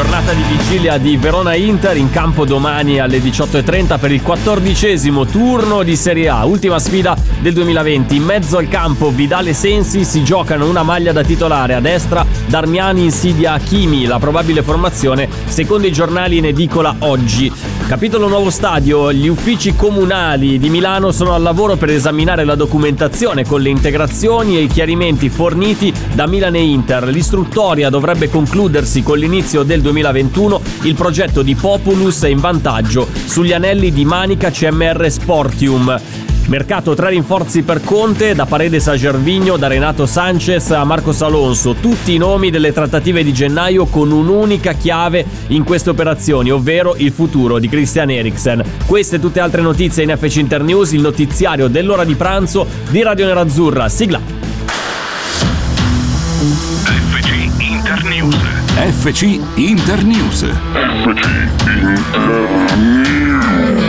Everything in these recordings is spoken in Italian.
Giornata di vigilia di Verona Inter in campo domani alle 18.30 per il quattordicesimo turno di Serie A, ultima sfida del 2020. In mezzo al campo Vidale Sensi si giocano una maglia da titolare a destra, Darmiani insidia Chimi, la probabile formazione secondo i giornali in edicola oggi. Capitolo nuovo stadio, gli uffici comunali di Milano sono al lavoro per esaminare la documentazione con le integrazioni e i chiarimenti forniti da Milan e Inter. L'istruttoria dovrebbe concludersi con l'inizio del 2021. Il progetto di Populus è in vantaggio sugli anelli di Manica CMR Sportium. Mercato tre rinforzi per Conte, da Paredes a Gervigno, da Renato Sanchez a Marcos Alonso, tutti i nomi delle trattative di gennaio con un'unica chiave in queste operazioni, ovvero il futuro di Christian Eriksen. Queste e tutte altre notizie in FC Internews, il notiziario dell'ora di pranzo di Radio Nerazzurra. Sigla. FC Internews. FC Internews. FC Internews.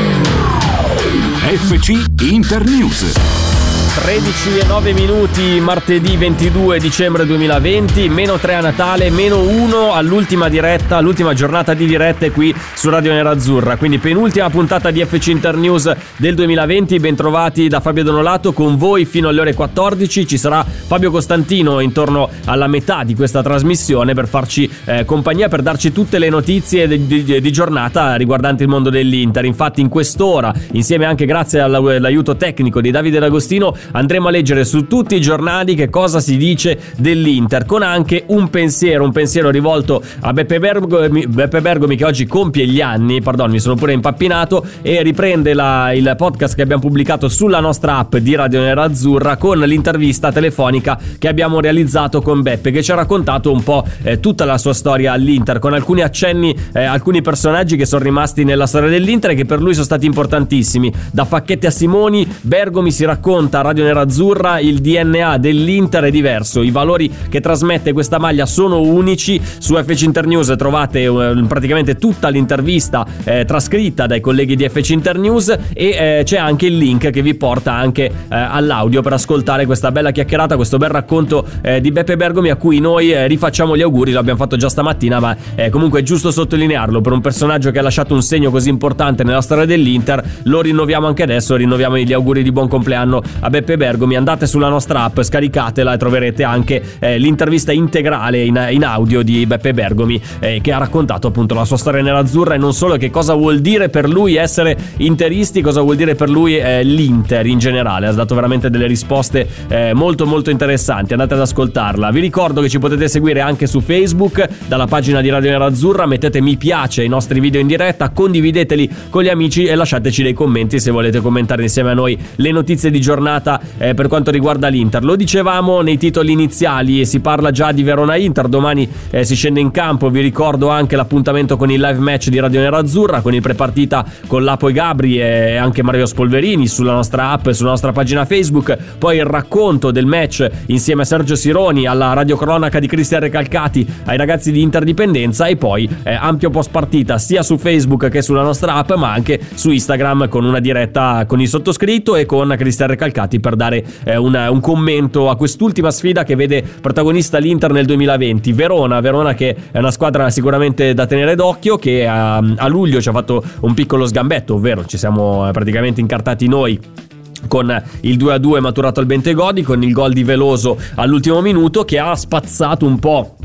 FC Internews. 13 e 9 minuti martedì 22 dicembre 2020, meno 3 a Natale, meno 1 all'ultima diretta, all'ultima giornata di dirette qui su Radio Nerazzurra. Quindi penultima puntata di FC Internews del 2020. Bentrovati da Fabio Donolato con voi fino alle ore 14. Ci sarà Fabio Costantino intorno alla metà di questa trasmissione per farci eh, compagnia, per darci tutte le notizie di, di- di giornata riguardanti il mondo dell'Inter. Infatti in quest'ora, insieme anche grazie alla- all'aiuto tecnico di Davide D'Agostino, andremo a leggere su tutti i giornali che cosa si dice dell'Inter, con anche un pensiero, un pensiero rivolto a Beppe Bergomi, Beppe Bergomi che oggi compie gli anni, pardon, mi sono pure impappinato, e riprende la- il podcast che abbiamo pubblicato sulla nostra app di Radio Nerazzurra con l'intervista telefonica che abbiamo realizzato con Beppe, che ci ha raccontato un po' eh, tutta la sua storia all'Inter, con alcuni accenni, eh, alcuni personaggi che sono rimasti nella storia dell'Inter e che per lui sono stati importantissimi. Da Facchetti a Simoni, Bergomi si racconta Radio Nerazzurra il DNA dell'Inter è diverso, i valori che trasmette questa maglia sono unici. Su FC Internews trovate eh, praticamente tutta l'intervista eh, trascritta dai colleghi di FC Internews e eh, c'è anche il link che vi porta anche eh, all'audio per ascoltare questa bella chiacchierata, questo bel racconto eh, di Beppe Bergomi a cui noi eh, rifacciamo gli auguri, l'abbiamo fatto già stamattina, ma comunque è giusto sottolinearlo. Per un personaggio che ha lasciato un segno così importante nella storia dell'Inter, lo rinnoviamo anche adesso, rinnoviamo gli auguri di buon compleanno a Beppe Bergomi, andate sulla nostra app, scaricatela e troverete anche eh, l'intervista integrale in, in audio di Beppe Bergomi eh, che ha raccontato appunto la sua storia nerazzurra e non solo che cosa vuol dire per lui essere interisti, cosa vuol dire per lui eh, l'Inter in generale, ha dato veramente delle risposte eh, molto molto interessanti, andate ad ascoltarla. Vi ricordo che ci potete seguire anche su Facebook, dalla pagina di Radio Nerazzurra, mettete mi piace ai nostri video in diretta, condivideteli con gli amici e lasciateci dei commenti se volete commentare insieme a noi le notizie di giornata eh, per quanto riguarda l'Inter. Lo dicevamo nei titoli iniziali e si parla già di Verona Inter, domani eh, si scende in campo, vi ricordo anche l'appuntamento con il live match di Radio Nerazzurra, con il prepartita con Lapo e Gabri e anche Mario Spolverini sulla nostra app e sulla nostra pagina Facebook, poi il racconto del match insieme a Sergio Sironi, alla radiocronaca di Cristian Recalcati, ai ragazzi di Interdipendenza. E poi eh, ampio post partita sia su Facebook che sulla nostra app ma anche su Instagram con una diretta con il sottoscritto e con Cristian Recalcati per dare eh, una- un commento a quest'ultima sfida che vede protagonista l'Inter nel 2020. Verona, Verona che è una squadra sicuramente da tenere d'occhio che a, a luglio ci ha fatto un piccolo sgambetto, ovvero ci siamo eh, praticamente incartati noi con il 2-2 maturato al Bentegodi, con il gol di Veloso all'ultimo minuto che ha spazzato un po'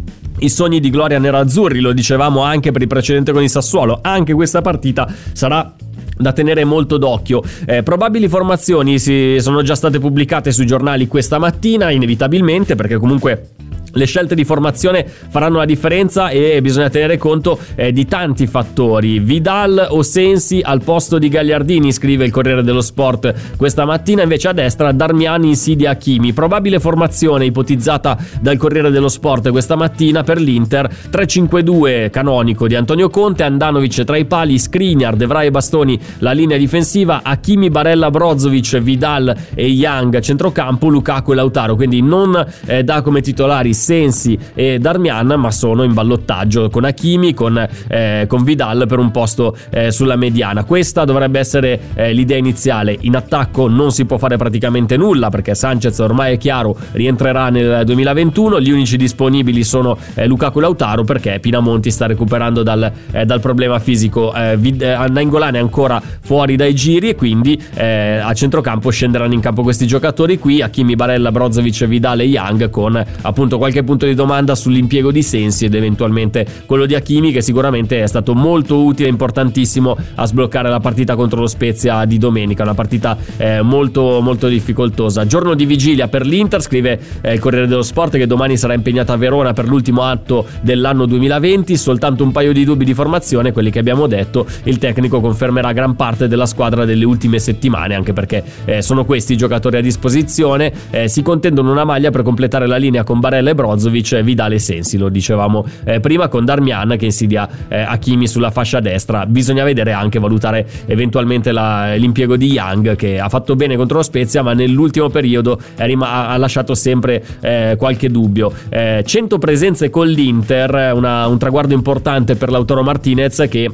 i sogni di gloria nerazzurri, lo dicevamo anche per il precedente con il Sassuolo, anche questa partita sarà da tenere molto d'occhio. Eh, probabili formazioni si sono già state pubblicate sui giornali questa mattina, inevitabilmente, perché comunque le scelte di formazione faranno la differenza e bisogna tenere conto eh, di tanti fattori. Vidal o Sensi al posto di Gagliardini, scrive il Corriere dello Sport questa mattina, invece a destra Darmiani insidia Hakimi. Probabile formazione ipotizzata dal Corriere dello Sport questa mattina per l'Inter 3-5-2 canonico di Antonio Conte, Andanovic tra i pali, Skriniar, Devra e Bastoni la linea difensiva, Hakimi, Barella, Brozovic, Vidal e Young centrocampo, Lukaku e Lautaro, quindi non eh, da come titolari Sensi e Darmian, ma sono in ballottaggio con Hakimi, con, eh, con Vidal per un posto eh, sulla mediana. Questa dovrebbe essere eh, l'idea iniziale. In attacco non si può fare praticamente nulla perché Sanchez ormai è chiaro rientrerà nel 2021. Gli unici disponibili sono eh, Lukaku e Lautaro perché Pinamonti sta recuperando dal, eh, dal problema fisico. Vid- Nainggolan è ancora fuori dai giri e quindi a centrocampo scenderanno in campo questi giocatori qui. Hakimi, Barella, Brozovic, Vidal e Young con appunto qualche punto di domanda sull'impiego di Sensi ed eventualmente quello di Hakimi che sicuramente è stato molto utile e importantissimo a sbloccare la partita contro lo Spezia di domenica, una partita eh, molto molto difficoltosa. Giorno di vigilia per l'Inter, scrive eh, il Corriere dello Sport che domani sarà impegnata a Verona per l'ultimo atto dell'anno 2020, soltanto un paio di dubbi di formazione, quelli che abbiamo detto, il tecnico confermerà gran parte della squadra delle ultime settimane, anche perché eh, sono questi i giocatori a disposizione, eh, si contendono una maglia per completare la linea con Barella e Bro Brozovic, Vidale Sensi, lo dicevamo eh, prima con Darmian che insidia eh, Hakimi sulla fascia destra. Bisogna vedere anche, valutare eventualmente la, l'impiego di Young che ha fatto bene contro lo Spezia ma nell'ultimo periodo rima- ha lasciato sempre eh, qualche dubbio. 100 eh, presenze con l'Inter, una, un traguardo importante per l'Autoro Martinez che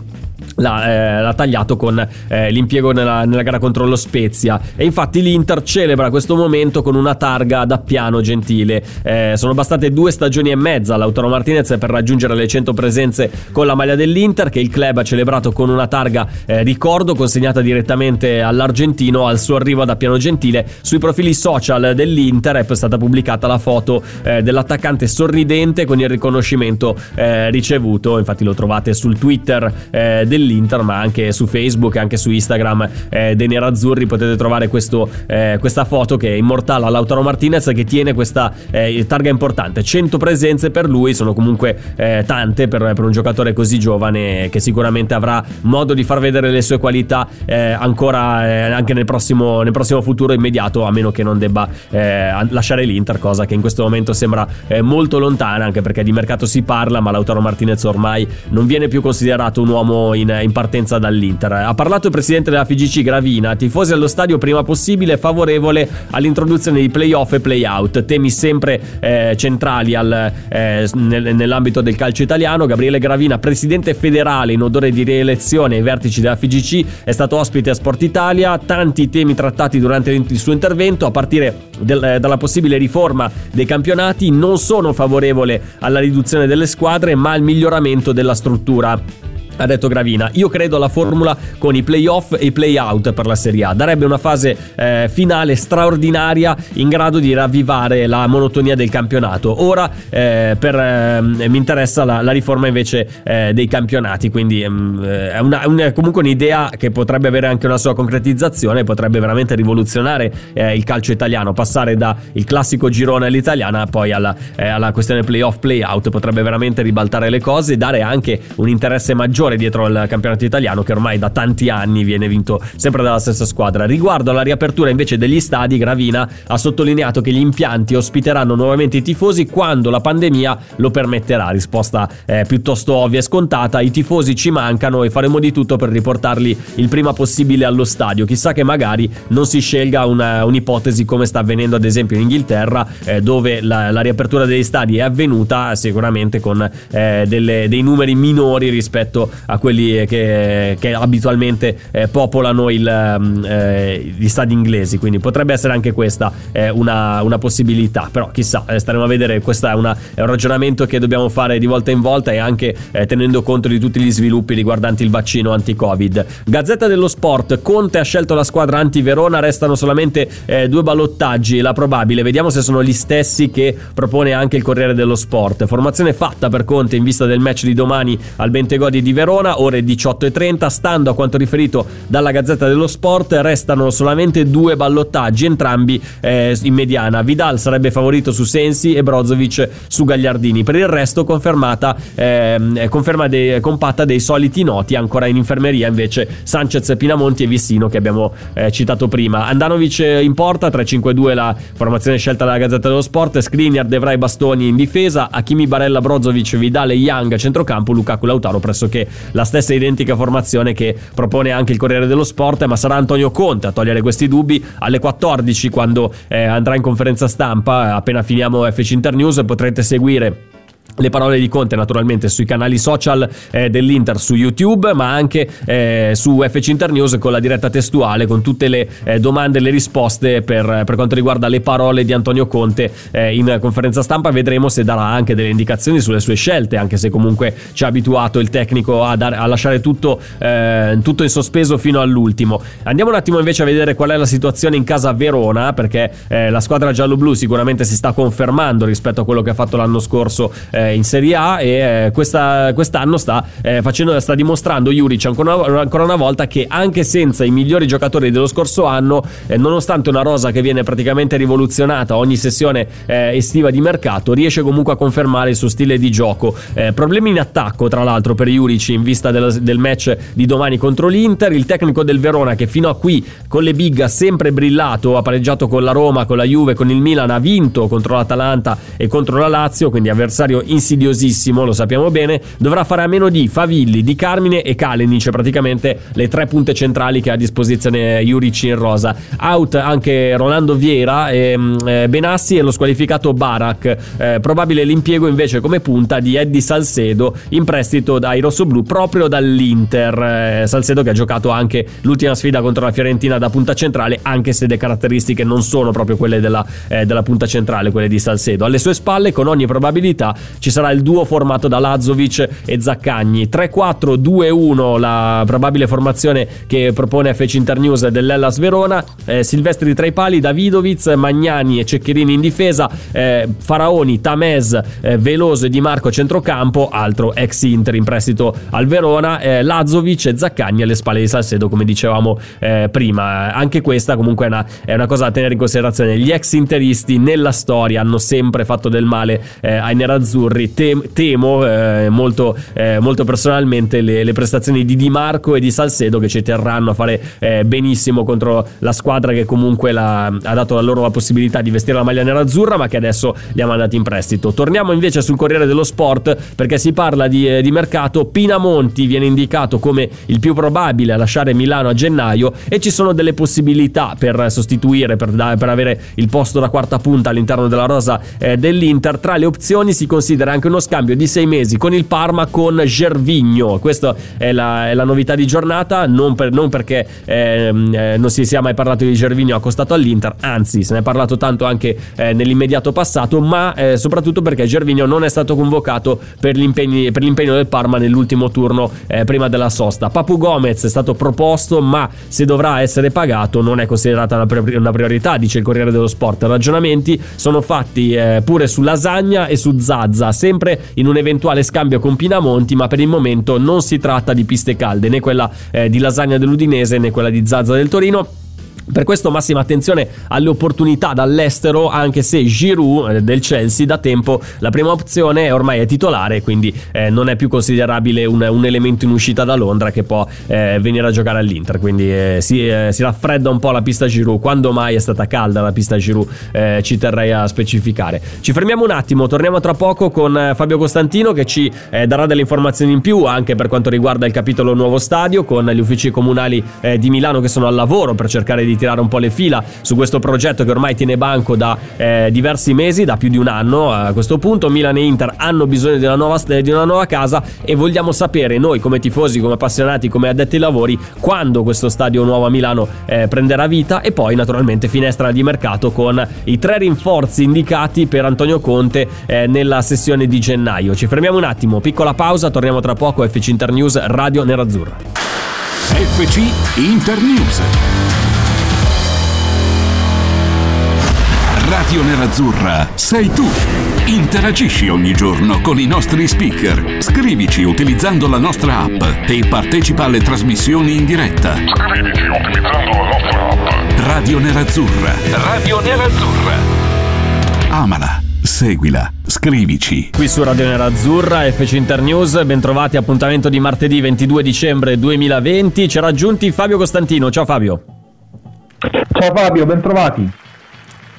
L'ha, eh, l'ha, tagliato con eh, l'impiego nella, nella, gara contro lo Spezia. E infatti l'Inter celebra questo momento con una targa da piano gentile. Eh, sono bastate due stagioni e mezza. all'Autoro Martinez per raggiungere le 100 presenze con la maglia dell'Inter che il club ha celebrato con una targa eh, ricordo consegnata direttamente all'argentino al suo arrivo da piano gentile. Sui profili social dell'Inter è stata pubblicata la foto eh, dell'attaccante sorridente con il riconoscimento eh, ricevuto. Infatti lo trovate sul Twitter dell'Inter, ma anche su Facebook anche su Instagram eh, dei Nerazzurri potete trovare questo, eh, questa foto che immortala Lautaro Martinez che tiene questa eh, targa importante. 100 presenze per lui sono comunque eh, tante per, per, un giocatore così giovane che sicuramente avrà modo di far vedere le sue qualità eh, ancora eh, anche nel prossimo, nel prossimo, futuro immediato, a meno che non debba lasciare l'Inter, cosa che in questo momento sembra molto lontana, anche perché di mercato si parla, ma Lautaro Martinez ormai non viene più considerato un uomo in, in, partenza dall'Inter. Ha parlato il presidente della FGC Gravina, tifosi allo stadio prima possibile, favorevole all'introduzione di playoff e playout, temi sempre eh, centrali al, eh, nel, nell'ambito del calcio italiano. Gabriele Gravina, presidente federale in odore di rielezione ai vertici della FGC, è stato ospite a Sport Italia, tanti temi trattati durante il suo intervento, a partire del, eh, dalla possibile riforma dei campionati, non sono favorevole alla riduzione delle squadre, ma al miglioramento della struttura ha detto Gravina. Io credo alla formula con i playoff e i playout per la Serie A. Darebbe una fase eh, finale straordinaria in grado di ravvivare la monotonia del campionato. Ora eh, per, eh, mi interessa la, la riforma invece eh, dei campionati, quindi ehm, è, una, una, comunque un'idea che potrebbe avere anche una sua concretizzazione, potrebbe veramente rivoluzionare eh, il calcio italiano, passare dal classico girone all'italiana poi alla, eh, alla questione playoff playout, potrebbe veramente ribaltare le cose e dare anche un interesse maggiore maggiore dietro al campionato italiano che ormai da tanti anni viene vinto sempre dalla stessa squadra. Riguardo alla riapertura invece degli stadi, Gravina ha sottolineato che gli impianti ospiteranno nuovamente i tifosi quando la pandemia lo permetterà. Risposta eh, piuttosto ovvia e scontata, i tifosi ci mancano e faremo di tutto per riportarli il prima possibile allo stadio. Chissà che magari non si scelga una, un'ipotesi come sta avvenendo ad esempio in Inghilterra eh, dove la, la, riapertura degli stadi è avvenuta sicuramente con eh, delle, dei numeri minori rispetto a quelli che, che abitualmente eh, popolano il, mm, eh, gli stadi inglesi. Quindi potrebbe essere anche questa eh, una, una, possibilità. Però chissà, eh, staremo a vedere. Questo è, è, un ragionamento che dobbiamo fare di volta in volta e anche eh, tenendo conto di tutti gli sviluppi riguardanti il vaccino anti-Covid. Gazzetta dello Sport: Conte ha scelto la squadra anti-Verona. Restano solamente eh, due ballottaggi. La probabile, vediamo se sono gli stessi che propone anche il Corriere dello Sport. Formazione fatta per Conte in vista del match di domani al Bentegodi di Verona Verona, ore 18.30. Stando a quanto riferito dalla Gazzetta dello Sport, restano solamente due ballottaggi, entrambi eh, in mediana. Vidal sarebbe favorito su Sensi e Brozovic su Gagliardini. Per il resto, confermata, eh, conferma dei, compatta dei soliti noti, ancora in infermeria invece Sanchez, Pinamonti e Vissino che abbiamo eh, citato prima. Andanovic in porta, 3-5-2 la formazione scelta dalla Gazzetta dello Sport, Skriniar, Devrai, Bastoni in difesa, Hakimi, Barella, Brozovic, Vidale, Young a centrocampo, Lukaku, Lautaro pressoché la stessa identica formazione che propone anche il Corriere dello Sport, ma sarà Antonio Conte a togliere questi dubbi alle 14 quando eh, andrà in conferenza stampa, appena finiamo FC Internews potrete seguire le parole di Conte naturalmente sui canali social eh, dell'Inter su YouTube ma anche eh, su FC Internews con la diretta testuale con tutte le eh, domande e le risposte per, per, quanto riguarda le parole di Antonio Conte eh, in conferenza stampa. Vedremo se darà anche delle indicazioni sulle sue scelte anche se comunque ci ha abituato il tecnico a, dare, a lasciare tutto, eh, tutto, in sospeso fino all'ultimo. Andiamo un attimo invece a vedere qual è la situazione in casa Verona perché eh, la squadra giallo-blu sicuramente si sta confermando rispetto a quello che ha fatto l'anno scorso eh, in Serie A e eh, questa, quest'anno sta, eh, facendo, sta dimostrando Juric ancora una, ancora una, volta che anche senza i migliori giocatori dello scorso anno, eh, nonostante una rosa che viene praticamente rivoluzionata ogni sessione estiva di mercato, riesce comunque a confermare il suo stile di gioco. Problemi in attacco, tra l'altro, per Juric in vista del, del match di domani contro l'Inter. Il tecnico del Verona che fino a qui con le big ha sempre brillato, ha pareggiato con la Roma, con la Juve, con il Milan, ha vinto contro l'Atalanta e contro la Lazio, quindi avversario insidiosissimo, lo sappiamo bene, dovrà fare a meno di Favilli, di Carmine e Kalinic, praticamente le tre punte centrali che ha a disposizione Juric in rosa. Out anche Rolando Viera, e, mm, eh, Benassi e lo squalificato Barak. Eh, probabile l'impiego invece come punta di Eddie Salcedo in prestito dai rossoblù proprio dall'Inter. Eh, Salcedo che ha giocato anche l'ultima sfida contro la Fiorentina da punta centrale, anche se le caratteristiche non sono proprio quelle della, eh, della punta centrale, quelle di Salcedo. Alle sue spalle, con ogni probabilità, ci sarà il duo formato da Lazovic e Zaccagni. 3-4-2-1 la probabile formazione che propone FC Internews dell'Ellas Verona. Eh, Silvestri tra i pali, Davidovic, Magnani e Ceccherini in difesa, eh, Faraoni, Tamez, eh, Veloso e Di Marco a centrocampo, altro ex Inter in prestito al Verona, eh, Lazovic e Zaccagni alle spalle di Salcedo come dicevamo eh, prima. Anche questa comunque è una, è una, cosa da tenere in considerazione. Gli ex interisti nella storia hanno sempre fatto del male eh, ai nerazzurri. Tem- temo eh, molto, eh, molto, personalmente le, le, prestazioni di Di Marco e di Salcedo che ci terranno a fare eh, benissimo contro la squadra che comunque la, ha dato a loro la possibilità di vestire la maglia nerazzurra ma che adesso li ha mandati in prestito. Torniamo invece sul Corriere dello Sport perché si parla di, eh, di mercato. Pinamonti viene indicato come il più probabile a lasciare Milano a gennaio e ci sono delle possibilità per sostituire, per, da, per avere il posto da quarta punta all'interno della rosa eh, dell'Inter. Tra le opzioni si considera anche uno scambio di sei mesi con il Parma con Gervigno. Questa è la, è la novità di giornata, non, per, non perché ehm, eh, non si sia mai parlato di Gervigno accostato all'Inter, anzi se ne è parlato tanto anche eh, nell'immediato passato, ma eh, soprattutto perché Gervigno non è stato convocato per, per l'impegno del Parma nell'ultimo turno eh, prima della sosta. Papu Gomez è stato proposto, ma se dovrà essere pagato non è considerata una, pri- una priorità, dice il Corriere dello Sport. Ragionamenti sono fatti eh, pure su Lasagna e su Zazza, sempre in un eventuale scambio con Pinamonti, ma per il momento non si tratta di piste calde, né quella eh, di Lasagna dell'Udinese né quella di Zazza del Torino. Per questo massima attenzione alle opportunità dall'estero, anche se Giroud eh, del Chelsea da tempo la prima opzione ormai è titolare, quindi eh, non è più considerabile un, un, elemento in uscita da Londra che può eh, venire a giocare all'Inter. Quindi eh, si, eh, si, raffredda un po' la pista Giroud. Quando mai è stata calda la pista Giroud? Eh, ci terrei a specificare. Ci fermiamo un attimo, torniamo tra poco con Fabio Costantino che ci darà delle informazioni in più anche per quanto riguarda il capitolo nuovo stadio con gli uffici comunali di Milano che sono al lavoro per cercare di di tirare un po' le fila su questo progetto che ormai tiene banco da eh, diversi mesi, da più di un anno a questo punto. Milan e Inter hanno bisogno di una, nuova, di una nuova casa e vogliamo sapere noi come tifosi, come appassionati, come addetti ai lavori, quando questo stadio nuovo a Milano eh, prenderà vita e poi naturalmente finestra di mercato con i tre rinforzi indicati per Antonio Conte eh, nella sessione di gennaio. Ci fermiamo un attimo, piccola pausa, torniamo tra poco FC Internews Radio Nerazzurra. FC Internews. Radio Nerazzurra sei tu. Interagisci ogni giorno con i nostri speaker. Scrivici utilizzando la nostra app e partecipa alle trasmissioni in diretta. Scriviti utilizzando la nostra app. Radio Nerazzurra. Radio Nerazzurra. Amala, seguila, scrivici. Qui su Radio Nerazzurra, FC Internews, bentrovati appuntamento di martedì 22 dicembre 2020. Ci ha raggiunti Fabio Costantino. Ciao Fabio. Ciao Fabio, bentrovati.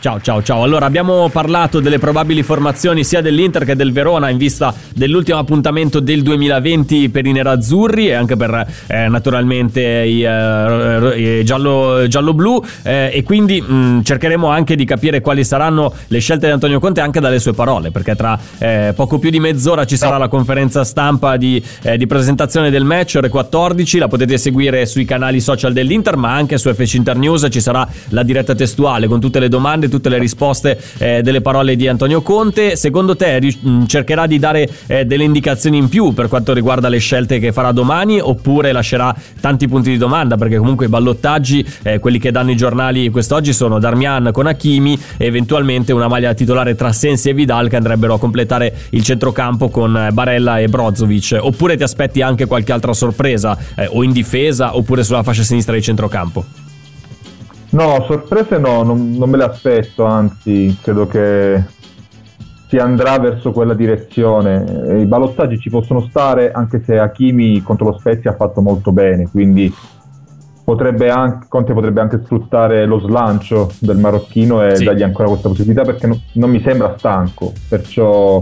Ciao, ciao, ciao. Allora, abbiamo parlato delle probabili formazioni sia dell'Inter che del Verona in vista dell'ultimo appuntamento del 2020 per i nerazzurri e anche per eh, naturalmente i, eh, i giallo, giallo-blu. Eh, e quindi mh, cercheremo anche di capire quali saranno le scelte di Antonio Conte anche dalle sue parole, perché tra eh, poco più di mezz'ora ci sarà la conferenza stampa di, eh, di presentazione del match, ore 14. La potete seguire sui canali social dell'Inter, ma anche su FC Internews ci sarà la diretta testuale con tutte le domande tutte le risposte eh, delle parole di Antonio Conte. Secondo te ri- mh, cercherà di dare eh, delle indicazioni in più per quanto riguarda le scelte che farà domani oppure lascerà tanti punti di domanda perché comunque i ballottaggi, eh, quelli che danno i giornali quest'oggi sono Darmian con Hakimi e eventualmente una maglia titolare tra Sensi e Vidal che andrebbero a completare il centrocampo con eh, Barella e Brozovic. Oppure ti aspetti anche qualche altra sorpresa eh, o in difesa oppure sulla fascia sinistra di centrocampo? No, sorprese no, non, non me le aspetto, anzi credo che si andrà verso quella direzione. Eh, I ballottaggi ci possono stare anche se Hakimi contro lo Spezia ha fatto molto bene, quindi potrebbe anche, Conte potrebbe anche sfruttare lo slancio del marocchino e Sì. dargli ancora questa possibilità perché no- non mi sembra stanco, perciò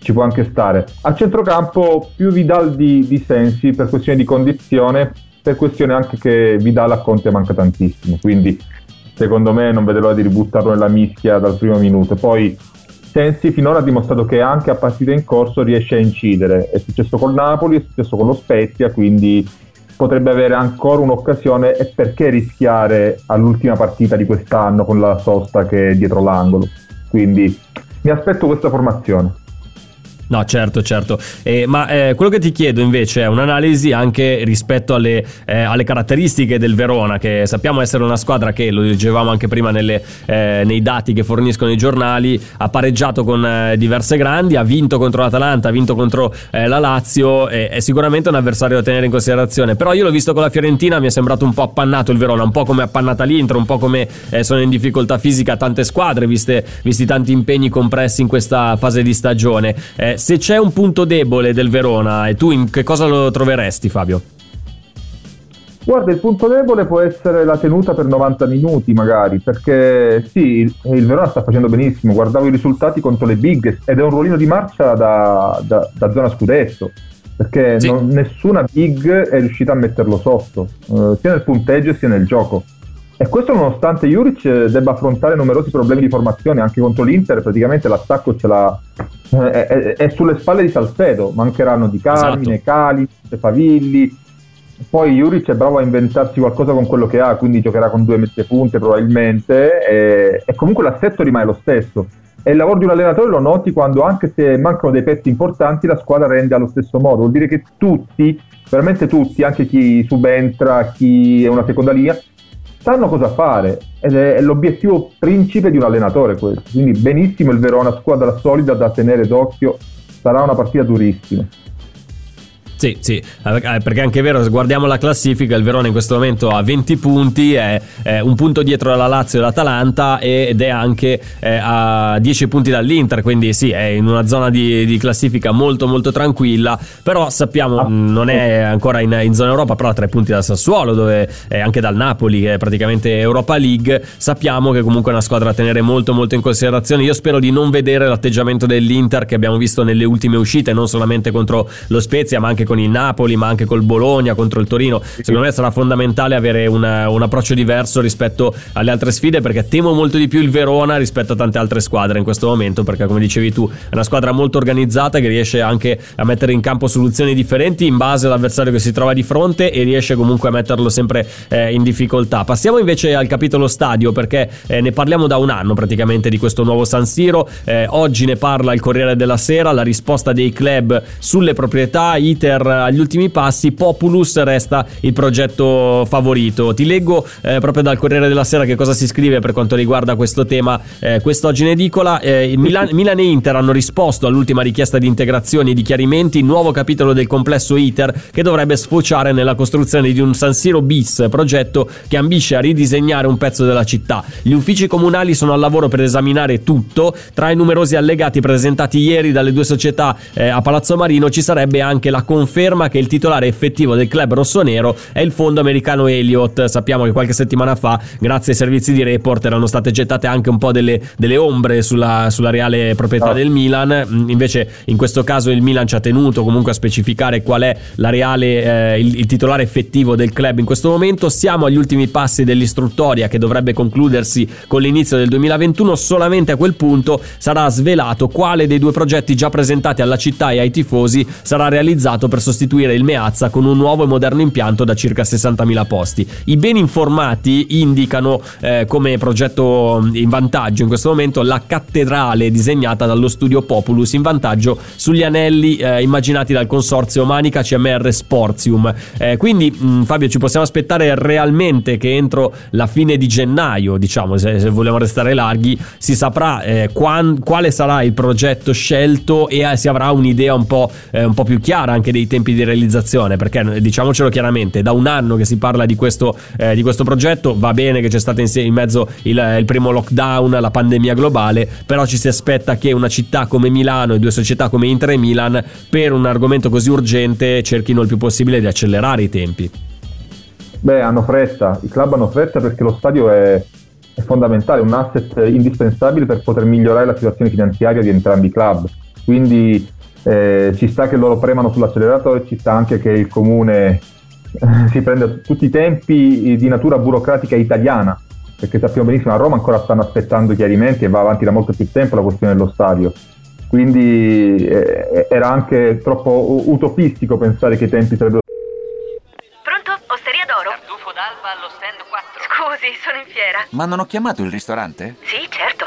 ci può anche stare. A centrocampo più Vidal di, di Sensi per questione di condizione, questione anche che Vidal a Conte manca tantissimo, quindi secondo me non vedo l'ora di ributtarlo nella mischia dal primo minuto. Poi Sensi finora ha dimostrato che anche a partita in corso riesce a incidere, è successo col Napoli, è successo con lo Spezia, quindi potrebbe avere ancora un'occasione e perché rischiare all'ultima partita di quest'anno con la sosta che è dietro l'angolo. Quindi mi aspetto questa formazione. No, certo, certo. Eh, ma eh, quello che ti chiedo invece è un'analisi anche rispetto alle, eh, alle caratteristiche del Verona, che sappiamo essere una squadra che, lo dicevamo anche prima nelle, eh, nei dati che forniscono i giornali, ha pareggiato con eh, diverse grandi, ha vinto contro l'Atalanta, ha vinto contro eh, la Lazio, è sicuramente un avversario da tenere in considerazione. Però io l'ho visto con la Fiorentina, mi è sembrato un po' appannato il Verona, un po' come appannata l'Inter, un po' come sono in difficoltà fisica tante squadre, viste, visti tanti impegni compressi in questa fase di stagione. Se c'è un punto debole del Verona, e tu in che cosa lo troveresti, Fabio? Guarda, il punto debole può essere la tenuta per 90 minuti magari, perché sì, il, il Verona sta facendo benissimo, guardavo i risultati contro le big ed è un ruolino di marcia da, da- da zona scudetto, perché Sì. non- nessuna big è riuscita a metterlo sotto, eh, sia nel punteggio sia nel gioco. E questo nonostante Juric eh, debba affrontare numerosi problemi di formazione, anche contro l'Inter praticamente l'attacco ce l'ha, eh, è, è- è sulle spalle di Salcedo, mancheranno di Carmine, Esatto. Cali, Favilli, poi Juric è bravo a inventarsi qualcosa con quello che ha, quindi giocherà con due mezze punte probabilmente e, e comunque l'assetto rimane lo stesso. E il lavoro di un allenatore lo noti quando anche se mancano dei pezzi importanti la squadra rende allo stesso modo. Vuol dire che tutti, veramente tutti, anche chi subentra, chi è una seconda linea, sanno cosa fare ed è, l'obiettivo principe di un allenatore questo. Quindi benissimo il Verona, squadra solida da tenere d'occhio, sarà una partita durissima. Sì, sì, eh, perché anche è vero, se guardiamo la classifica, il Verona in questo momento ha 20 punti, è, è un punto dietro alla Lazio e l'Atalanta ed è anche eh, a 10 punti dall'Inter, quindi sì, è in una zona di, di classifica molto molto tranquilla, però sappiamo, Ah. non è ancora in, in zona Europa, però ha 3 punti dal Sassuolo, dove è anche dal Napoli, che è praticamente Europa League, sappiamo che comunque è una squadra da tenere molto molto in considerazione, io spero di non vedere l'atteggiamento dell'Inter che abbiamo visto nelle ultime uscite, non solamente contro lo Spezia, ma anche con il Napoli, ma anche col Bologna, contro il Torino. Secondo me sarà fondamentale avere una- un approccio diverso rispetto alle altre sfide perché temo molto di più il Verona rispetto a tante altre squadre in questo momento perché come dicevi tu è una squadra molto organizzata che riesce anche a mettere in campo soluzioni differenti in base all'avversario che si trova di fronte e riesce comunque a metterlo sempre eh, in difficoltà. Passiamo invece al capitolo stadio perché eh, ne parliamo da un anno praticamente di questo nuovo San Siro. Eh, oggi ne parla il Corriere della Sera, la risposta dei club sulle proprietà, iter Inter agli ultimi passi, Populus resta il progetto favorito. Ti leggo eh, proprio dal Corriere della Sera che cosa si scrive per quanto riguarda questo tema eh, quest'oggi in edicola. Eh, Milan, Milan, e Inter hanno risposto all'ultima richiesta di integrazioni e di chiarimenti, nuovo capitolo del complesso ITER che dovrebbe sfociare nella costruzione di un San Siro bis, progetto che ambisce a ridisegnare un pezzo della città. Gli uffici comunali sono al lavoro per esaminare tutto, tra i numerosi allegati presentati ieri dalle due società eh, a Palazzo Marino ci sarebbe anche la conferma che il titolare effettivo del club rossonero è il fondo americano Elliott. Sappiamo che qualche settimana fa, grazie ai servizi di report, erano state gettate anche un po' delle, delle ombre sulla, sulla, reale proprietà oh. del Milan. Mm, invece, in questo caso, il Milan ci ha tenuto comunque a specificare qual è la reale, eh, il, il titolare effettivo del club in questo momento. Siamo agli ultimi passi dell'istruttoria che dovrebbe concludersi con l'inizio del 2021. Solamente a quel punto sarà svelato quale dei due progetti già presentati alla città e ai tifosi sarà realizzato per sostituire il Meazza con un nuovo e moderno impianto da circa 60.000 posti. I ben informati indicano eh, come progetto mm, in vantaggio in questo momento la cattedrale disegnata dallo studio Populus in vantaggio sugli anelli eh, immaginati dal consorzio Manica CMR Sportium. Eh, quindi mh, mm, Fabio ci possiamo aspettare realmente che entro la fine di gennaio, diciamo se, se vogliamo restare larghi, si saprà eh, quan, quale sarà il progetto scelto e eh, si avrà un'idea un po', eh, un po' più chiara anche dei tempi di realizzazione, perché diciamocelo chiaramente, da un anno che si parla di questo, eh, di questo progetto, va bene che c'è stato in, in mezzo il, il, primo lockdown, la pandemia globale, però ci si aspetta che una città come Milano e due società come Inter e Milan, per un argomento così urgente, cerchino il più possibile di accelerare i tempi. Beh, hanno fretta, i club hanno fretta perché lo stadio è, è fondamentale, un asset indispensabile per poter migliorare la situazione finanziaria di entrambi i club. Quindi eh, ci sta che loro premano sull'acceleratore, ci sta anche che il comune eh, si prenda tutti i tempi di natura burocratica italiana, perché sappiamo benissimo a Roma ancora stanno aspettando chiarimenti e va avanti da molto più tempo la questione dello stadio. Quindi eh, era anche troppo utopistico pensare che i tempi sarebbero d'alba allo stand 4. Scusi, sono in fiera. Ma non ho chiamato il ristorante? Sì, certo.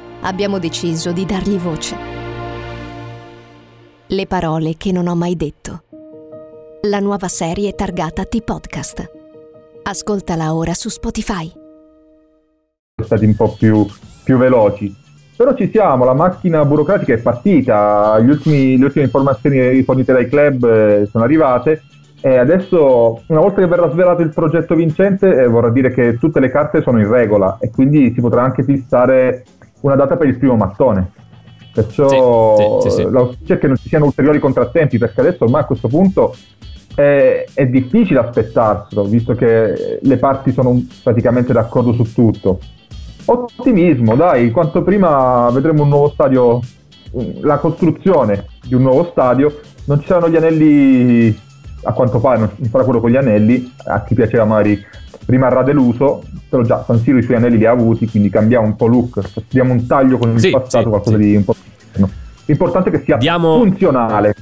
abbiamo deciso di dargli voce. Le parole che non ho mai detto. La nuova serie targata T-Podcast. Ascoltala ora su Spotify. Stati un po' più, più veloci. Però ci siamo, la macchina burocratica è partita, ultimi, le ultime informazioni fornite dai club eh, sono arrivate e adesso, una volta che verrà svelato il progetto vincente, eh, vorrà dire che tutte le carte sono in regola e quindi si potrà anche fissare una data per il primo mattone. Perciò sì, sì, sì, l'auspicio è che non ci siano ulteriori contrattempi, perché adesso ormai a questo punto è, è, difficile aspettarselo, visto che le parti sono praticamente d'accordo su tutto. Ottimismo, dai, quanto prima vedremo un nuovo stadio, la costruzione di un nuovo stadio, non ci saranno gli anelli a quanto pare non farà quello con gli anelli, a chi piaceva magari rimarrà deluso, però già San Siro i suoi anelli li ha avuti, quindi cambiamo un po' look, diamo un taglio con il sì, passato, sì, qualcosa sì. di un po'... L'importante è che sia Diamo... funzionale.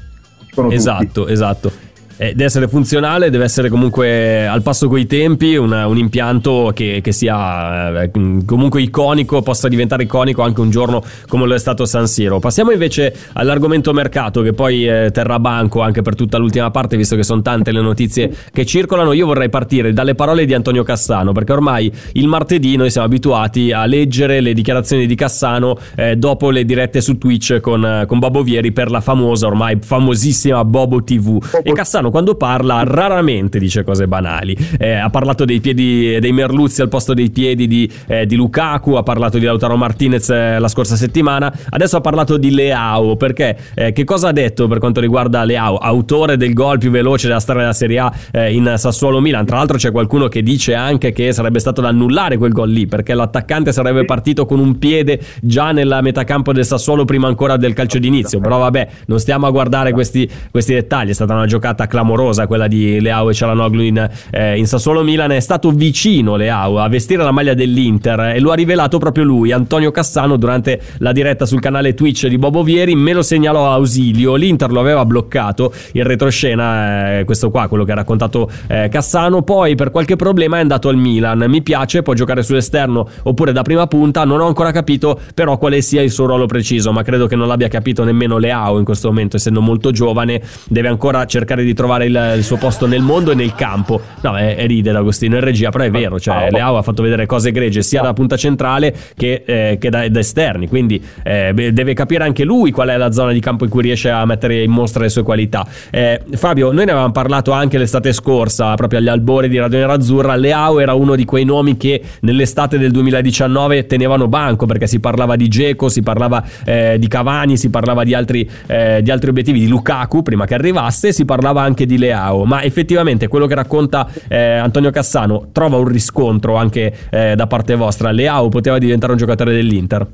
Esatto, tutti. esatto eh, deve essere funzionale, deve essere comunque al passo coi tempi, una, un impianto che, che sia eh, comunque iconico, possa diventare iconico anche un giorno come lo è stato San Siro. Passiamo invece all'argomento mercato che poi eh, terrà banco anche per tutta l'ultima parte, visto che sono tante le notizie che circolano. Io vorrei partire dalle parole di Antonio Cassano, perché ormai il martedì noi siamo abituati a leggere le dichiarazioni di Cassano eh, dopo le dirette su Twitch con, con Bobo Vieri per la famosa, ormai famosissima Bobo TV. E Cassano Cristiano quando parla raramente dice cose banali. Eh, ha parlato dei piedi dei Merluzzi al posto dei piedi di, eh, di Lukaku, ha parlato di Lautaro Martinez eh, la scorsa settimana, adesso ha parlato di Leao perché eh, che cosa ha detto per quanto riguarda Leao, autore del gol più veloce della storia della Serie A eh, in Sassuolo Milan. Tra l'altro c'è qualcuno che dice anche che sarebbe stato da annullare quel gol lì perché l'attaccante sarebbe partito con un piede già nella metacampo del Sassuolo prima ancora del calcio d'inizio. Però vabbè, non stiamo a guardare questi, questi dettagli, è stata una giocata clamorosa clamorosa quella di Leao e Cialanoglu in, eh, in Sassuolo Milan. È stato vicino Leao a vestire la maglia dell'Inter e lo ha rivelato proprio lui, Antonio Cassano, durante la diretta sul canale Twitch di Bobo Vieri. Me lo segnalò a Ausilio. L'Inter lo aveva bloccato il retroscena, eh, questo qua, quello che ha raccontato eh, Cassano. Poi per qualche problema è andato al Milan. Mi piace, può giocare sull'esterno oppure da prima punta. Non ho ancora capito però quale sia il suo ruolo preciso, ma credo che non l'abbia capito nemmeno Leao in questo momento, essendo molto giovane, deve ancora cercare di trovare il, il suo posto nel mondo e nel campo. No, è, è ride d'Agostino in regia, però è vero, cioè Leao ha fatto vedere cose egregie sia da punta centrale che, eh, che da, da, esterni, quindi eh, deve capire anche lui qual è la zona di campo in cui riesce a mettere in mostra le sue qualità. Eh, Fabio, noi ne avevamo parlato anche l'estate scorsa, proprio agli albori di Radio Nerazzurra, Leao era uno di quei nomi che nell'estate del 2019 tenevano banco perché si parlava di Geco, si parlava eh, di Cavani, si parlava di altri, eh, di altri obiettivi, di Lukaku prima che arrivasse, si parlava anche di Leao, ma effettivamente quello che racconta eh, Antonio Cassano trova un riscontro anche eh, da parte vostra. Leao poteva diventare un giocatore dell'Inter?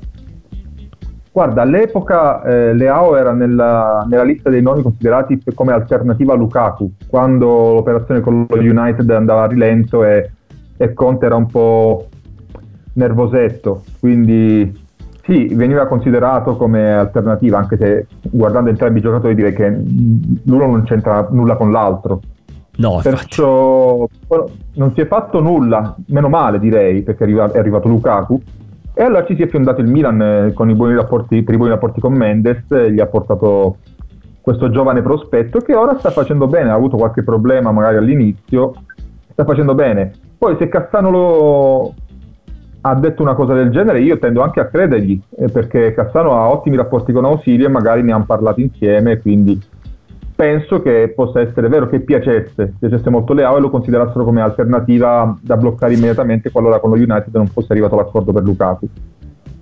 Guarda, all'epoca eh, Leao era nella, nella, lista dei nomi considerati come alternativa a Lukaku, quando l'operazione con lo United andava a rilento e, e Conte era un po' nervosetto, quindi sì, veniva considerato come alternativa, anche se guardando entrambi i giocatori direi che l'uno non c'entra nulla con l'altro. No, Perciò non si è fatto nulla, meno male direi, perché è arrivato, Lukaku. E allora ci si è fiondato il Milan eh, con i buoni rapporti, per i buoni rapporti con Mendes, eh, gli ha portato questo giovane prospetto che ora sta facendo bene, ha avuto qualche problema magari all'inizio, sta facendo bene. Poi se Cassano lo, ha detto una cosa del genere, io tendo anche a credergli, eh, perché Cassano ha ottimi rapporti con Ausilio e magari ne hanno parlato insieme, quindi penso che possa essere vero che piacesse, piacesse molto Leao e lo considerassero come alternativa da bloccare immediatamente qualora con lo United non fosse arrivato l'accordo per Lukaku.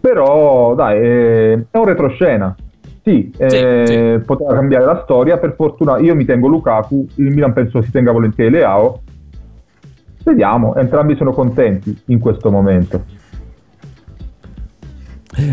Però dai, è, un retroscena. Sì, sì, eh, sì, poteva cambiare la storia, per fortuna io mi tengo Lukaku, il Milan penso si tenga volentieri Leao Vediamo, entrambi sono contenti in questo momento.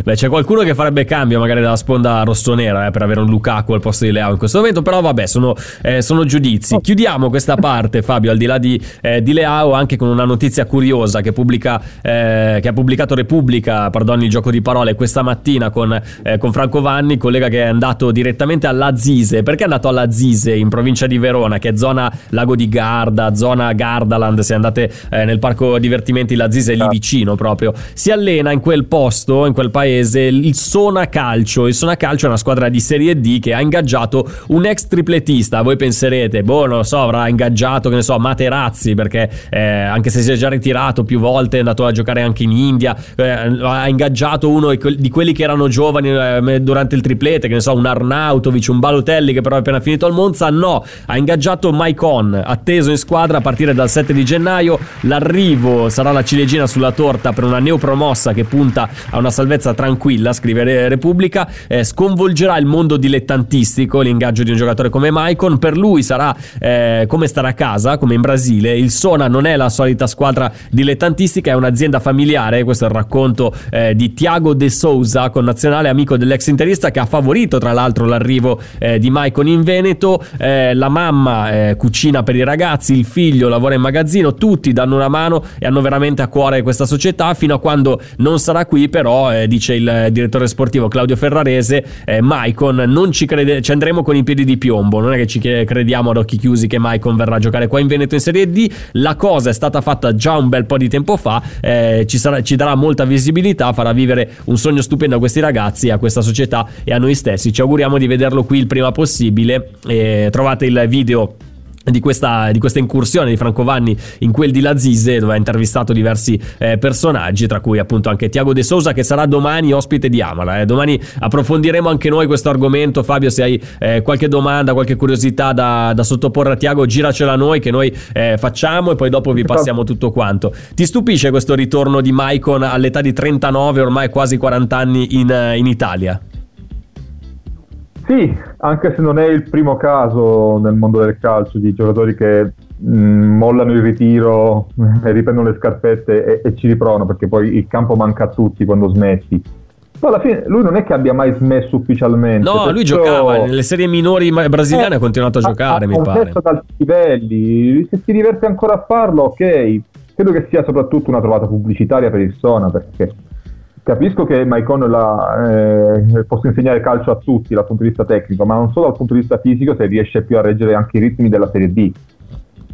Beh, c'è qualcuno che farebbe cambio magari dalla sponda rossonera eh, per avere un Lukaku al posto di Leao in questo momento, però vabbè, sono, eh, sono giudizi. Chiudiamo questa parte, Fabio, al di là di, eh, di Leao, anche con una notizia curiosa che, pubblica, eh, che ha pubblicato Repubblica, pardon il gioco di parole, questa mattina con, eh, con Franco Vanni, collega che è andato direttamente alla Zise. Perché è andato alla Zise in provincia di Verona, che è zona Lago di Garda, zona Gardaland, se andate eh, nel parco divertimenti la Zise è lì vicino proprio. Si allena in quel posto, in quel paese il Sona Calcio. Il Sona Calcio è una squadra di Serie D che ha ingaggiato un ex tripletista. Voi penserete, boh, non lo so, avrà ingaggiato, che ne so, Materazzi, perché eh, anche se si è già ritirato più volte, è andato a giocare anche in India, eh, ha ingaggiato uno di quelli che erano giovani eh, durante il triplete, che ne so, un Arnautovic, un Balotelli che però è appena finito al Monza. No, ha ingaggiato Maicon, atteso in squadra a partire dal 7 di gennaio. L'arrivo sarà la ciliegina sulla torta per una neopromossa che punta a una salvezza sicurezza tranquilla, scrive Repubblica, eh, sconvolgerà il mondo dilettantistico l'ingaggio di un giocatore come Maicon, per lui sarà eh, come stare a casa, come in Brasile, il Sona non è la solita squadra dilettantistica, è un'azienda familiare, questo è il racconto eh, di Tiago De Souza, connazionale amico dell'ex interista che ha favorito tra l'altro l'arrivo eh, di Maicon in Veneto, eh, la mamma eh, cucina per i ragazzi, il figlio lavora in magazzino, tutti danno una mano e hanno veramente a cuore questa società. Fino a quando non sarà qui però eh, dice il direttore sportivo Claudio Ferrarese, eh, Maicon non ci crede, ci andremo con i piedi di piombo, non è che ci crediamo ad occhi chiusi che Maicon verrà a giocare qua in Veneto in Serie D, la cosa è stata fatta già un bel po' di tempo fa, eh, ci, sarà, ci darà molta visibilità, farà vivere un sogno stupendo a questi ragazzi, a questa società e a noi stessi, ci auguriamo di vederlo qui il prima possibile, eh, trovate il video di questa, di questa, incursione di Franco Vanni in quel di Lazise dove ha intervistato diversi eh, personaggi tra cui appunto anche Tiago De Sousa che sarà domani ospite di Amala eh. domani approfondiremo anche noi questo argomento Fabio se hai eh, qualche domanda qualche curiosità da, da, sottoporre a Tiago giracela a noi che noi eh, facciamo e poi dopo vi passiamo tutto quanto ti stupisce questo ritorno di Maicon all'età di 39 ormai quasi 40 anni in, in Italia? Sì, anche se non è il primo caso nel mondo del calcio di giocatori che mh, mm, mollano il ritiro riprendono le scarpette e, e, ci riprovano perché poi il campo manca a tutti quando smetti. Poi alla fine lui non è che abbia mai smesso ufficialmente. No, lui giocava nelle serie minori brasiliane, Eh, ha continuato a giocare, mi ha pare. smesso ad livelli. Se si diverte ancora a farlo, ok. Credo che sia soprattutto una trovata pubblicitaria per il Sona, perché capisco che Maicon eh, possa insegnare calcio a tutti dal punto di vista tecnico, ma non solo dal punto di vista fisico, se riesce più a reggere anche i ritmi della Serie D.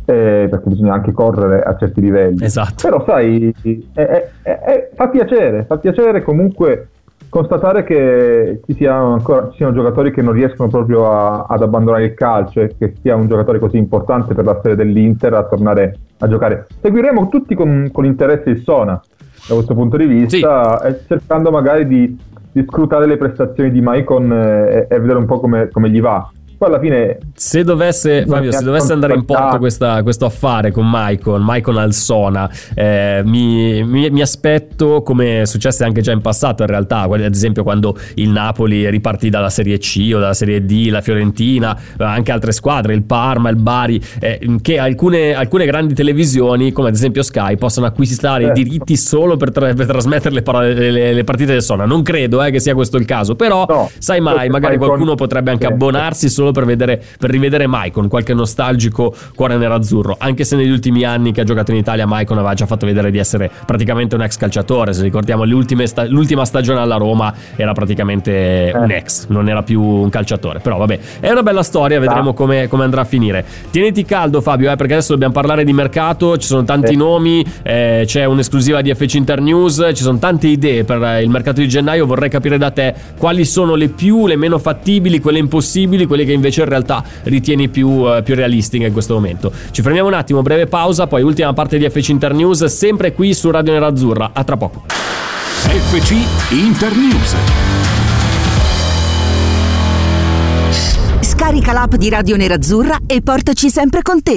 Eh, perché bisogna anche correre a certi livelli. Esatto. Però sai, è- è- è- fa piacere, fa piacere comunque constatare che ci siano ancora ci siano giocatori che non riescono proprio a- ad abbandonare il calcio e che sia un giocatore così importante per la storia dell'Inter a tornare a giocare. Seguiremo tutti con, con interesse il Sona da questo punto di vista, e cercando magari di, di scrutare le prestazioni di Maicon eh, e, e vedere un po' come, come gli va. Poi alla fine Se dovesse, Fabio, se dovesse andare in porto questa- questo affare con Maicon, Maicon al Sona, eh, mi, mi- mi aspetto, come successe anche già in passato in realtà, ad esempio quando il Napoli ripartì dalla Serie C o dalla Serie D, la Fiorentina, eh, anche altre squadre, il Parma, il Bari, eh, che alcune, alcune grandi televisioni, come ad esempio Sky, possono acquistare i Certo. diritti solo per, tra- per trasmettere le, para- le- le- partite del Sona. Non credo eh, che sia questo il caso, però No, sai mai, magari qualcuno potrebbe anche abbonarsi solo per, vedere, per rivedere Maicon, qualche nostalgico cuore nerazzurro. Anche se negli ultimi anni che ha giocato in Italia, Maicon aveva già fatto vedere di essere praticamente un ex calciatore. Se ricordiamo sta- l'ultima stagione alla Roma, era praticamente un ex, non era più un calciatore. Però vabbè, è una bella storia, vedremo come, come andrà a finire. Tieniti caldo, Fabio, eh, perché adesso dobbiamo parlare di mercato. Ci sono tanti nomi, eh, c'è un'esclusiva di FC Internews, ci sono tante idee per eh, il mercato di gennaio. Vorrei capire da te quali sono le più, le meno fattibili, quelle impossibili, quelle che invece in realtà ritieni più, eh, più realistiche in questo momento. Ci fermiamo un attimo, breve pausa, poi ultima parte di FC Internews, sempre qui su Radio Nerazzurra. A tra poco. FC Internews. Scarica l'app di Radio Nerazzurra e portaci sempre con te.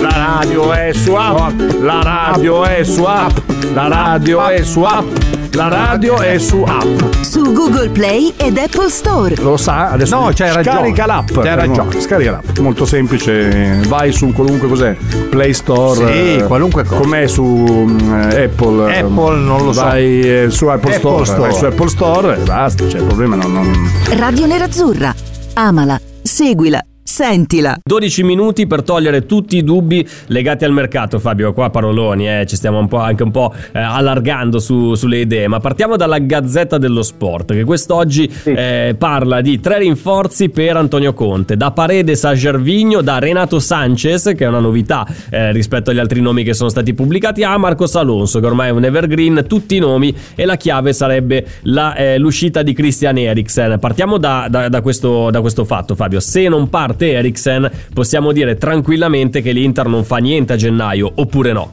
La radio è su app, la radio è su app, la radio è su app, la radio è su app. Su Google Play ed Apple Store. Lo sa, adesso No, c'hai ragione. Scarica l'app. C'hai ragione. Scarica l'app. Molto semplice, vai su qualunque cos'è, Play Store. Sì, eh, qualunque cosa. Com'è su mm, Apple? Apple non lo so. Vai eh, su Apple, Apple Store, Store. vai su Apple Store e basta, c'è il problema non- non... Radio Nerazzurra. Amala, seguila, sentila. 12 minuti per togliere tutti i dubbi legati al mercato, Fabio. Qua paroloni, eh, ci stiamo un po', anche un po' eh, allargando su- sulle idee. Ma partiamo dalla Gazzetta dello Sport, che quest'oggi eh, parla di tre rinforzi per Antonio Conte: da Paredes a Gervigno, da Renato Sanchez, che è una novità eh, rispetto agli altri nomi che sono stati pubblicati, a Marcos Alonso, che ormai è un evergreen. Tutti i nomi, e la chiave sarebbe la, eh, l'uscita di Christian Eriksen. Partiamo da, da- da questo, da questo fatto, Fabio. Se non parte Eriksen, possiamo dire tranquillamente che l'Inter non fa niente a gennaio, oppure no?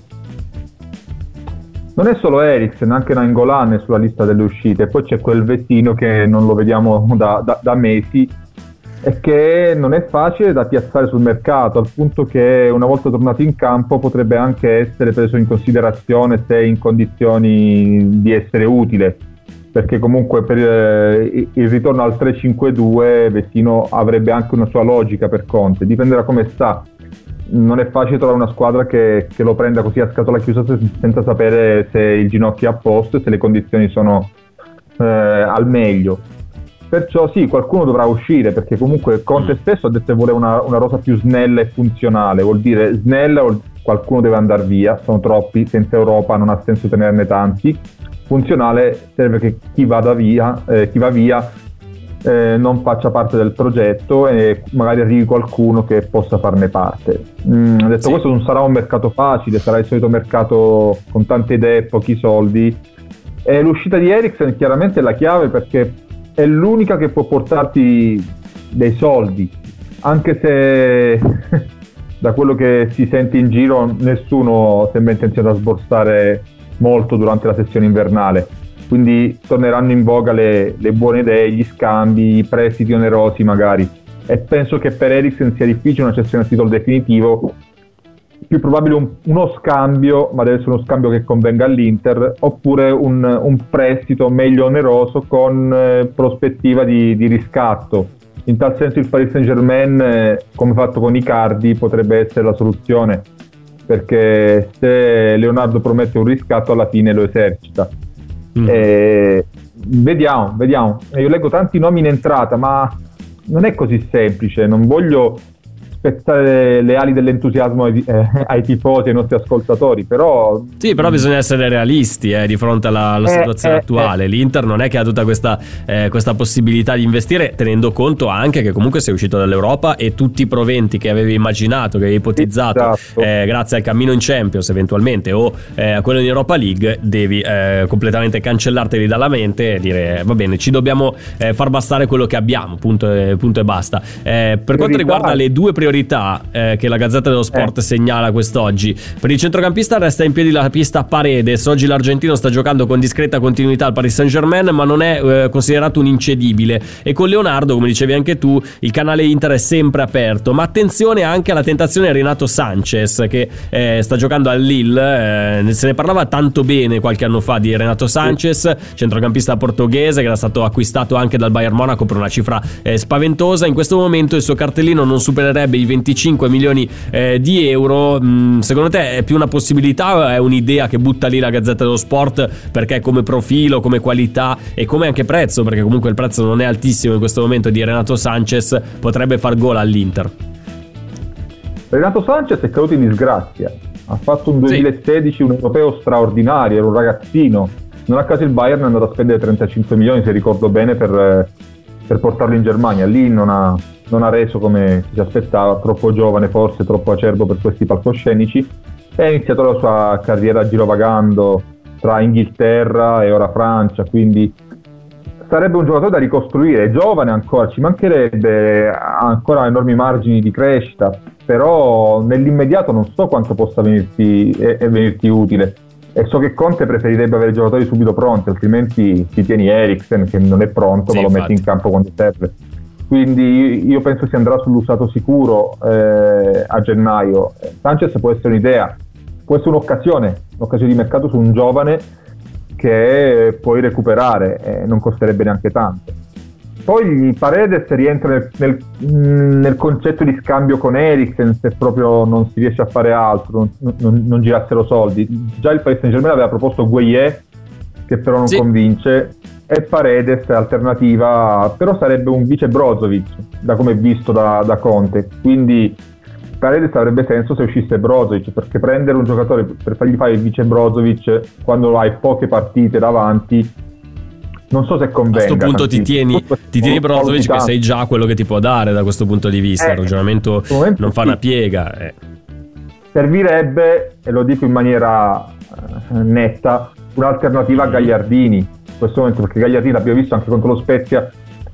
Non è solo Eriksen, anche Nangolan è sulla lista delle uscite. Poi c'è quel vecino che non lo vediamo da, da- da mesi e che non è facile da piazzare sul mercato, al punto che una volta tornato in campo potrebbe anche essere preso in considerazione se è in condizioni di essere utile. Perché comunque per eh, il ritorno al 3-5-2 Vecino avrebbe anche una sua logica per Conte, dipende da come sta. Non è facile trovare una squadra che, che lo prenda così a scatola chiusa se- senza sapere se il ginocchio è a posto e se le condizioni sono eh, al meglio. Perciò sì, qualcuno dovrà uscire perché comunque Conte stesso ha detto che vuole una, una rosa più snella e funzionale, vuol dire snella qualcuno deve andare via, sono troppi, senza Europa non ha senso tenerne tanti, funzionale serve che chi vada via, eh, chi va via eh, non faccia parte del progetto e magari arrivi qualcuno che possa farne parte. Mm, detto Sì. questo, non sarà un mercato facile, sarà il solito mercato con tante idee e pochi soldi. E l'uscita di Eriksen chiaramente è la chiave perché è l'unica che può portarti dei soldi, anche se da quello che si sente in giro nessuno sembra intenzionato a sborsare molto durante la sessione invernale quindi torneranno in voga le, le buone idee, gli scambi, i prestiti onerosi magari. E penso che per Eriksen sia difficile una cessione a titolo definitivo, più probabile un- uno scambio, ma deve essere uno scambio che convenga all'Inter, oppure un, un prestito meglio oneroso con eh, prospettiva di, di riscatto. In tal senso il Paris Saint Germain, come fatto con Icardi, potrebbe essere la soluzione, perché se Leonardo promette un riscatto alla fine lo esercita. Mm. E vediamo, vediamo. Io leggo tanti nomi in entrata, ma non è così semplice. Non voglio spezzare le ali dell'entusiasmo ai, eh, ai tifosi, ai nostri ascoltatori, però... Sì, però bisogna essere realisti eh, di fronte alla, alla Eh, situazione eh, attuale. eh. L'Inter non è che ha tutta questa, questa possibilità di investire, tenendo conto anche che comunque sei uscito dall'Europa e tutti i proventi che avevi immaginato, che avevi ipotizzato, Esatto. grazie al cammino in Champions eventualmente o a quello in Europa League, devi completamente cancellarteli dalla mente e dire va bene, ci dobbiamo far bastare quello che abbiamo, punto e, punto e basta. Per quanto riguarda le due priorità eh, che la Gazzetta dello Sport Eh. segnala quest'oggi, per il centrocampista resta in piedi la pista Paredes. Oggi l'argentino sta giocando con discreta continuità al Paris Saint Germain, ma non è eh, considerato un incedibile. E con Leonardo, come dicevi anche tu, il canale Inter è sempre aperto. Ma attenzione anche alla tentazione Renato Sanchez, che eh, sta giocando al Lille. Eh, se ne parlava tanto bene qualche anno fa di Renato Sanchez, centrocampista portoghese che era stato acquistato anche dal Bayern Monaco per una cifra eh, spaventosa. In questo momento il suo cartellino non supererebbe i 25 milioni eh, di euro. Mm, secondo te è più una possibilità o è un'idea che butta lì la Gazzetta dello Sport perché come profilo, come qualità e come anche prezzo, perché comunque il prezzo non è altissimo in questo momento di Renato Sanchez, potrebbe far gol all'Inter. Renato Sanchez è caduto in disgrazia. Ha fatto un Sì. 2016 un europeo straordinario, era un ragazzino. Non a caso il Bayern è andato a spendere 35 milioni, se ricordo bene, per, eh, per portarlo in Germania. Lì non ha, non ha reso come si aspettava, troppo giovane forse, troppo acerbo per questi palcoscenici. E ha iniziato la sua carriera girovagando tra Inghilterra e ora Francia, quindi sarebbe un giocatore da ricostruire, è giovane ancora, ci mancherebbe, ha ancora enormi margini di crescita, però nell'immediato non so quanto possa venirti, eh, eh, venirti utile. E so che Conte preferirebbe avere giocatori subito pronti, altrimenti ti tieni Eriksen che non è pronto, Sì, ma lo metti infatti. in campo quando serve. Quindi io penso si andrà sull'usato sicuro eh, a gennaio. Sanchez può essere un'idea, può essere un'occasione, un'occasione di mercato su un giovane che puoi recuperare e non costerebbe neanche tanto. Poi Paredes rientra nel, nel- mh, nel concetto di scambio con Eriksen se proprio non si riesce a fare altro, non, non- non girassero soldi. Già il Paris Saint Germain aveva proposto Gueye, che però non Sì. convince, e Paredes alternativa, però sarebbe un vice Brozovic, da come è visto da, da Conte. Quindi Paredes avrebbe senso se uscisse Brozovic, perché prendere un giocatore per fargli fare il vice Brozovic quando hai poche partite davanti, non so se A convenga. questo punto ti tieni, ti tieni Brozovic che sei già quello che ti può dare da questo punto di vista. Eh, il ragionamento non fa sì. una piega. eh. Servirebbe, e lo dico in maniera eh, netta, un'alternativa a Gagliardini in questo momento, perché Gagliardini l'abbiamo visto anche contro lo Spezia,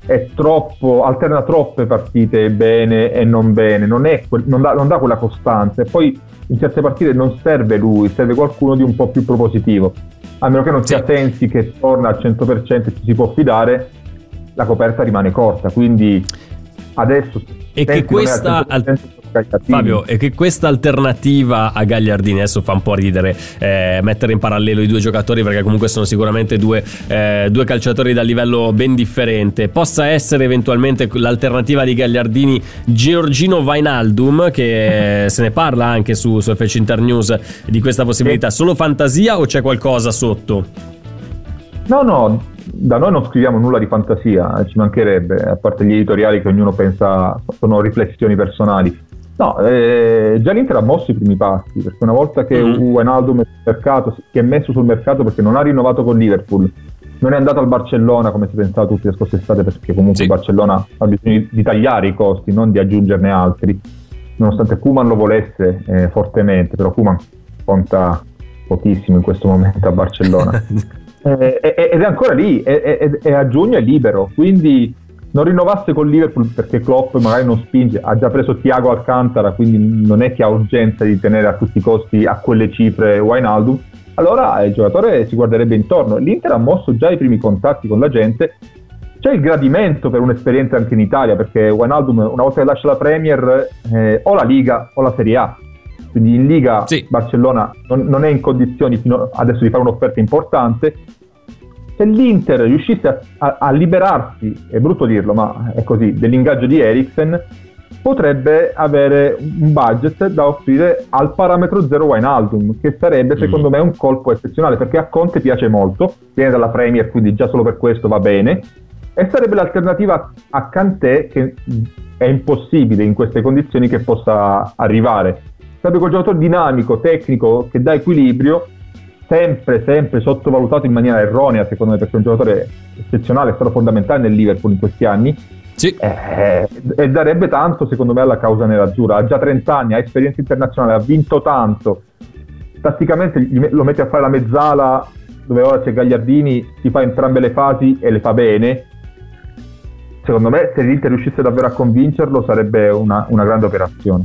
è troppo, alterna troppe partite bene e non bene, non, è non dà, non dà quella costanza. E poi in certe partite non serve lui, serve qualcuno di un po' più propositivo. A meno che non sia Sì. Sensi che torna al 100% e ci si può fidare, la coperta rimane corta. Quindi adesso E che Sensi non è al questa 100% su Gagliardini. Fabio, e che questa alternativa a Gagliardini adesso fa un po' ridere eh, mettere in parallelo i due giocatori perché comunque sono sicuramente due, eh, due calciatori da livello ben differente. Possa essere eventualmente l'alternativa di Gagliardini Giorgino Vainaldum, che se ne parla anche su, su FC Internews di questa possibilità. Solo fantasia o c'è qualcosa sotto? No, no, da noi non scriviamo nulla di fantasia, eh, ci mancherebbe, a parte gli editoriali che ognuno pensa sono riflessioni personali. No, eh, già l'Inter ha mosso i primi passi, perché una volta che Mhm. Wijnaldum è sul mercato, si è messo sul mercato perché non ha rinnovato con Liverpool, non è andato al Barcellona come si pensava tutti le scorse estate, perché comunque Sì. il Barcellona ha bisogno di- tagliare i costi, non di aggiungerne altri, nonostante Kuman lo volesse eh, fortemente, però Kuman conta pochissimo in questo momento a Barcellona. Eh, ed è ancora lì e, e- e a giugno è libero quindi non rinnovasse con Liverpool perché Klopp magari non spinge ha già preso Thiago Alcantara quindi non è che ha urgenza di tenere a tutti i costi a quelle cifre Wijnaldum. Allora il giocatore si guarderebbe intorno. l'Inter ha mosso già i primi contatti con la gente. C'è il gradimento per un'esperienza anche in Italia perché Wijnaldum una volta che lascia la Premier eh, o la Liga o la Serie A. Quindi in Liga Sì. Barcellona non, non è in condizioni fino adesso di fare un'offerta importante se l'Inter riuscisse a, a- a liberarsi, è brutto dirlo, ma è così, dell'ingaggio di Eriksen, potrebbe avere un budget da offrire al parametro 0 Wijnaldum, che sarebbe secondo mm. me un colpo eccezionale, perché a Conte piace molto, viene dalla Premier, quindi già solo per questo va bene, e sarebbe l'alternativa a Kanté, che è impossibile in queste condizioni che possa arrivare. Sarebbe quel giocatore dinamico, tecnico, che dà equilibrio, sempre, sempre sottovalutato in maniera erronea, secondo me, perché è un giocatore eccezionale, è stato fondamentale nel Liverpool in questi anni, sì. Eh, e darebbe tanto secondo me alla causa nerazzurra. Ha già 30 anni, ha esperienza internazionale, ha vinto tanto. Tatticamente lo mette a fare la mezzala dove ora c'è Gagliardini, si fa entrambe le fasi e le fa bene. Secondo me se l'Inter riuscisse davvero a convincerlo sarebbe una, una grande operazione.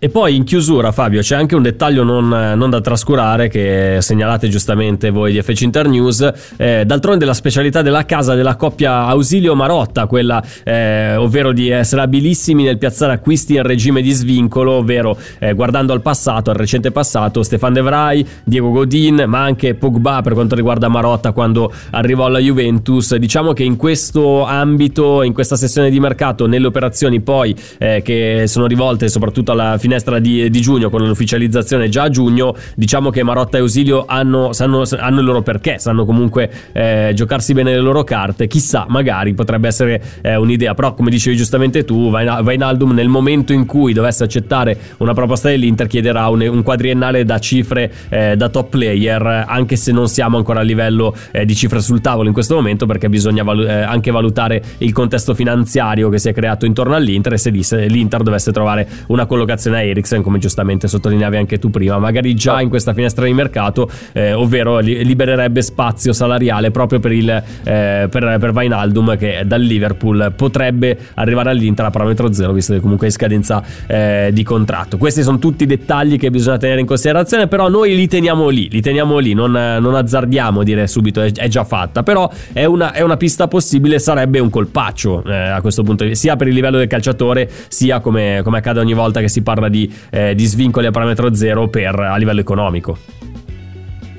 E poi in chiusura, Fabio, c'è anche un dettaglio non, non da trascurare che segnalate giustamente voi di FC Internews. Eh, d'altronde la specialità della casa della coppia Ausilio-Marotta, quella eh, ovvero di essere abilissimi nel piazzare acquisti in regime di svincolo, ovvero eh, guardando al passato, al recente passato, Stefan De Vrij, Diego Godin, ma anche Pogba per quanto riguarda Marotta quando arrivò alla Juventus. Diciamo che in questo ambito, in questa sessione di mercato, nelle operazioni poi eh, che sono rivolte soprattutto alla fine finestra di, di, giugno con l'ufficializzazione già a giugno diciamo che Marotta e Ausilio hanno, sanno, hanno il loro perché sanno comunque eh, giocarsi bene le loro carte. Chissà magari potrebbe essere eh, un'idea. Però come dicevi giustamente tu Vainaldum nel momento in cui dovesse accettare una proposta dell'Inter chiederà un, un quadriennale da cifre eh, da top player anche se non siamo ancora a livello eh, di cifre sul tavolo in questo momento perché bisogna valu- eh, anche valutare il contesto finanziario che si è creato intorno all'Inter e se l'Inter dovesse trovare una collocazione a Eriksen, come giustamente sottolineavi anche tu prima, magari già in questa finestra di mercato, eh, ovvero li- libererebbe spazio salariale proprio per, il, eh, per, per Vainaldum che dal Liverpool potrebbe arrivare all'Inter a parametro zero, visto che comunque è in scadenza eh, di contratto. Questi sono tutti dettagli che bisogna tenere in considerazione, però noi li teniamo lì, li teniamo lì, non, non azzardiamo dire subito è, è già fatta, però è una, è una, pista possibile, sarebbe un colpaccio eh, a questo punto, sia per il livello del calciatore, sia come, come accade ogni volta che si parla di di, eh, di svincoli a parametro zero per, a livello economico.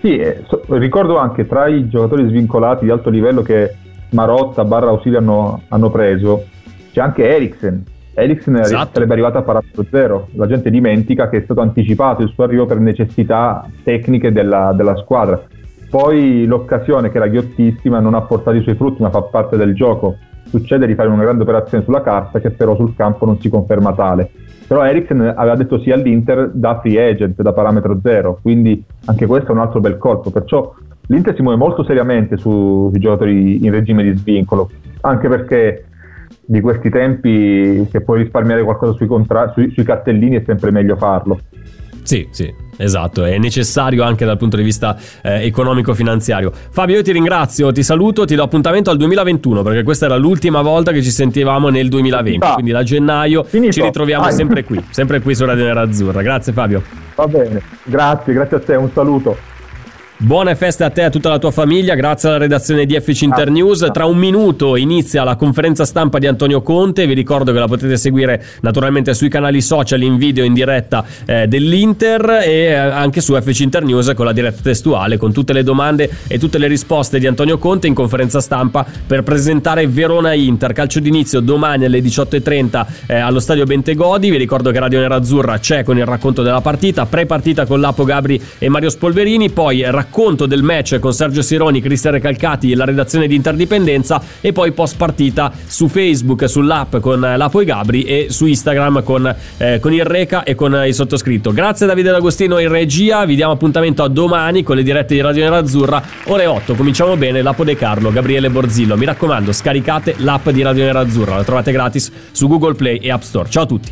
Sì, eh, ricordo anche tra i giocatori svincolati di alto livello che Marotta barra Ausilio hanno, hanno preso, c'è anche Eriksen. Eriksen esatto. sarebbe arrivato a parametro zero. La gente dimentica che è stato anticipato il suo arrivo per necessità tecniche della, della squadra. Poi l'occasione, che era ghiottissima, non ha portato i suoi frutti, ma fa parte del gioco. Succede di fare una grande operazione sulla carta che però sul campo non si conferma tale però Eriksen aveva detto sì all'Inter da free agent, da parametro zero, quindi anche questo è un altro bel colpo, perciò l'Inter si muove molto seriamente su, sui giocatori in regime di svincolo, anche perché di questi tempi se puoi risparmiare qualcosa sui, contra- sui, sui cartellini è sempre meglio farlo. Sì, sì, esatto, è necessario anche dal punto di vista eh, economico-finanziario. Fabio, io ti ringrazio, ti saluto, ti do appuntamento al 2021 perché questa era l'ultima volta che ci sentivamo nel 2020, ah, quindi da gennaio finito. ci ritroviamo ah. sempre qui, sempre qui su Radio Nera Azzurra. Grazie Fabio. Va bene, grazie, grazie a te, un saluto. Buone feste a te e a tutta la tua famiglia, grazie alla redazione di FC Internews. Tra un minuto inizia la conferenza stampa di Antonio Conte, vi ricordo che la potete seguire naturalmente sui canali social in video in diretta eh, dell'Inter e eh, anche su FC Internews con la diretta testuale con tutte le domande e tutte le risposte di Antonio Conte in conferenza stampa per presentare Verona Inter. Calcio d'inizio domani alle 18.30 eh, allo stadio Bentegodi, vi ricordo che Radio Nerazzurra c'è con il racconto della partita, pre-partita con Lapo Gabri e Mario Spolverini, poi racconto racconto del match con Sergio Sironi, Cristian Recalcati e la redazione di Interdipendenza e poi post partita su Facebook, sull'app con Lapo e Gabri e su Instagram con, eh, con il Reca e con il sottoscritto. Grazie Davide D'Agostino in regia, vi diamo appuntamento a domani con le dirette di Radio Nerazzurra, ore 8, cominciamo bene, Lapo De Carlo, Gabriele Borzillo, mi raccomando scaricate l'app di Radio Nerazzurra, la trovate gratis su Google Play e App Store. Ciao a tutti!